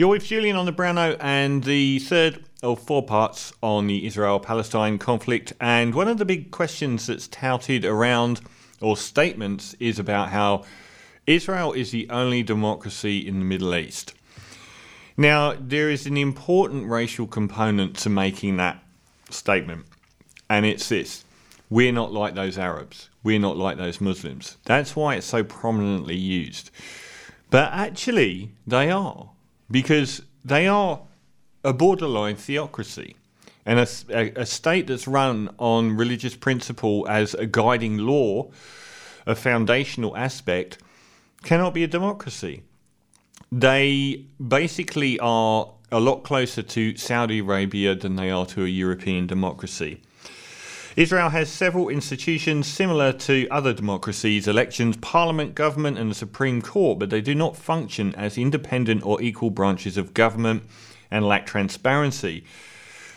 You're with Julian on the Brown and the third of four parts on the Israel Palestine conflict. And one of the big questions that's touted around, or statements, is about how Israel is the only democracy in the Middle East. Now, there is an important racial component to making that statement, and it's this we're not like those Arabs, we're not like those Muslims. That's why it's so prominently used. But actually, they are because they are a borderline theocracy and a, a, a, state that's run on religious principle as a guiding law, a foundational aspect, cannot be a democracy. They basically are a lot closer to Saudi Arabia than they are to a European democracy. Israel has several institutions similar to other democracies elections, parliament, government, and the Supreme Court, but they do not function as independent or equal branches of government and lack transparency.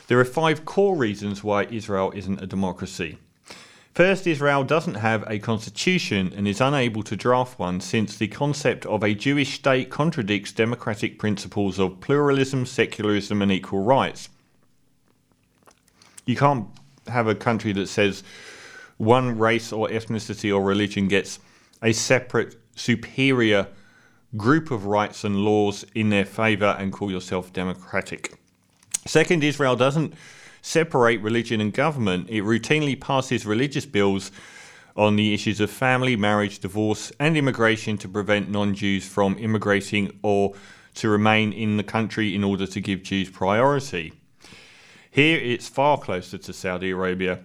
There are five core reasons why Israel isn't a democracy. First, Israel doesn't have a constitution and is unable to draft one since the concept of a Jewish state contradicts democratic principles of pluralism, secularism, and equal rights. You can't have a country that says one race or ethnicity or religion gets a separate, superior group of rights and laws in their favour and call yourself democratic. Second, Israel doesn't separate religion and government. It routinely passes religious bills on the issues of family, marriage, divorce, and immigration to prevent non Jews from immigrating or to remain in the country in order to give Jews priority. Here it's far closer to Saudi Arabia.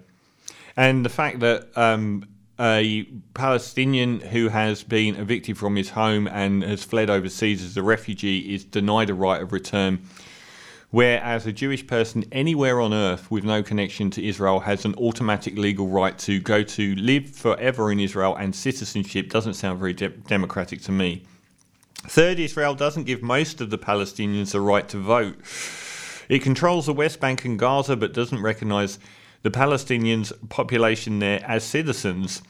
And the fact that um, a Palestinian who has been evicted from his home and has fled overseas as a refugee is denied a right of return. Whereas a Jewish person anywhere on earth with no connection to Israel has an automatic legal right to go to live forever in Israel and citizenship doesn't sound very de- democratic to me. Third, Israel doesn't give most of the Palestinians the right to vote. It controls the West Bank and Gaza but doesn't recognize the Palestinians' population there as citizens.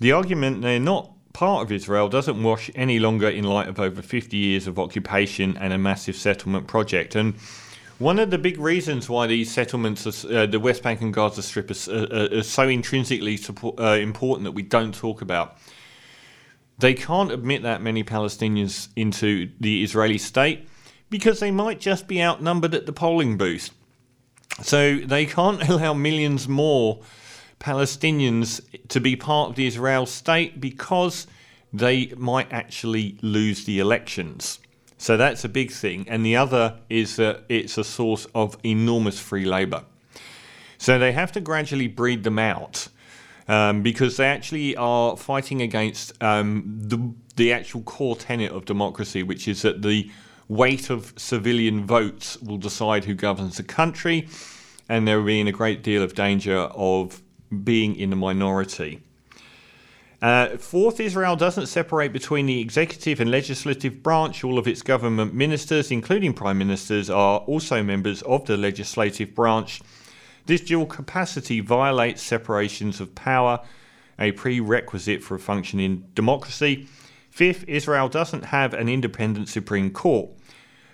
The argument they're not part of Israel doesn't wash any longer in light of over 50 years of occupation and a massive settlement project. And one of the big reasons why these settlements, uh, the West Bank and Gaza Strip, are, uh, are so intrinsically support, uh, important that we don't talk about. They can't admit that many Palestinians into the Israeli state because they might just be outnumbered at the polling booth. So they can't allow millions more Palestinians to be part of the Israel state because they might actually lose the elections. So that's a big thing. And the other is that it's a source of enormous free labour. So they have to gradually breed them out um, because they actually are fighting against um, the, the actual core tenet of democracy, which is that the weight of civilian votes will decide who governs the country, and there will be in a great deal of danger of being in the minority. Uh, fourth, Israel doesn't separate between the executive and legislative branch. All of its government ministers, including prime ministers, are also members of the legislative branch. This dual capacity violates separations of power, a prerequisite for a functioning democracy. Fifth, Israel doesn't have an independent Supreme Court.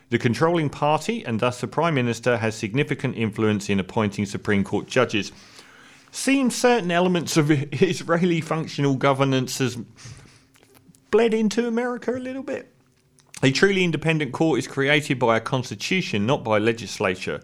The controlling party, and thus the Prime Minister, has significant influence in appointing Supreme Court judges. Seems certain elements of Israeli functional governance has bled into America a little bit. A truly independent court is created by a constitution, not by legislature.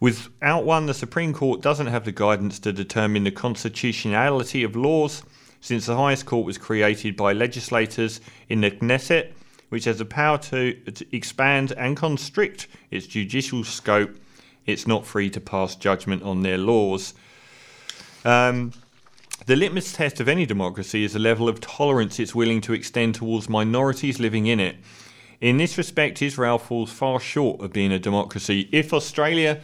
Without one, the Supreme Court doesn't have the guidance to determine the constitutionality of laws since the highest court was created by legislators in the Knesset, which has the power to, to expand and constrict its judicial scope, it's not free to pass judgment on their laws. Um, the litmus test of any democracy is the level of tolerance it's willing to extend towards minorities living in it. In this respect, Israel falls far short of being a democracy. If Australia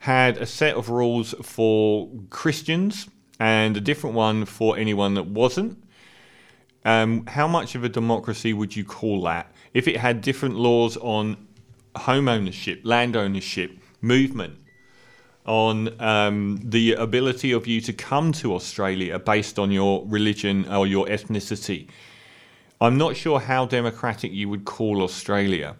had a set of rules for Christians, and a different one for anyone that wasn't. Um, how much of a democracy would you call that? If it had different laws on home ownership, land ownership, movement, on um, the ability of you to come to Australia based on your religion or your ethnicity, I'm not sure how democratic you would call Australia.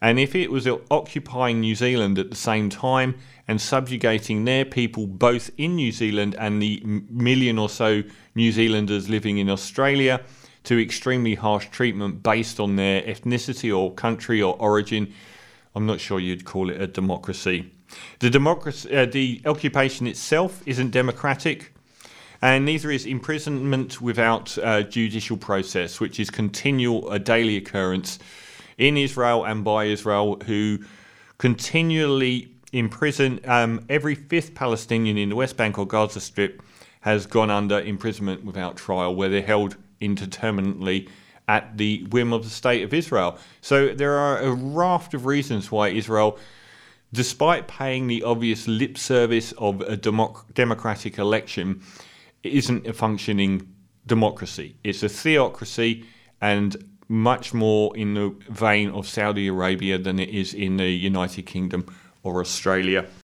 And if it was occupying New Zealand at the same time and subjugating their people both in New Zealand and the million or so New Zealanders living in Australia to extremely harsh treatment based on their ethnicity or country or origin, I'm not sure you'd call it a democracy. The democracy, uh, the occupation itself isn't democratic, and neither is imprisonment without uh, judicial process, which is continual, a daily occurrence in Israel and by Israel, who continually imprison um, every fifth Palestinian in the West Bank or Gaza Strip has gone under imprisonment without trial, where they're held indeterminately at the whim of the state of Israel. So there are a raft of reasons why Israel, despite paying the obvious lip service of a democ- democratic election, isn't a functioning democracy. It's a theocracy and much more in the vein of Saudi Arabia than it is in the United Kingdom or Australia.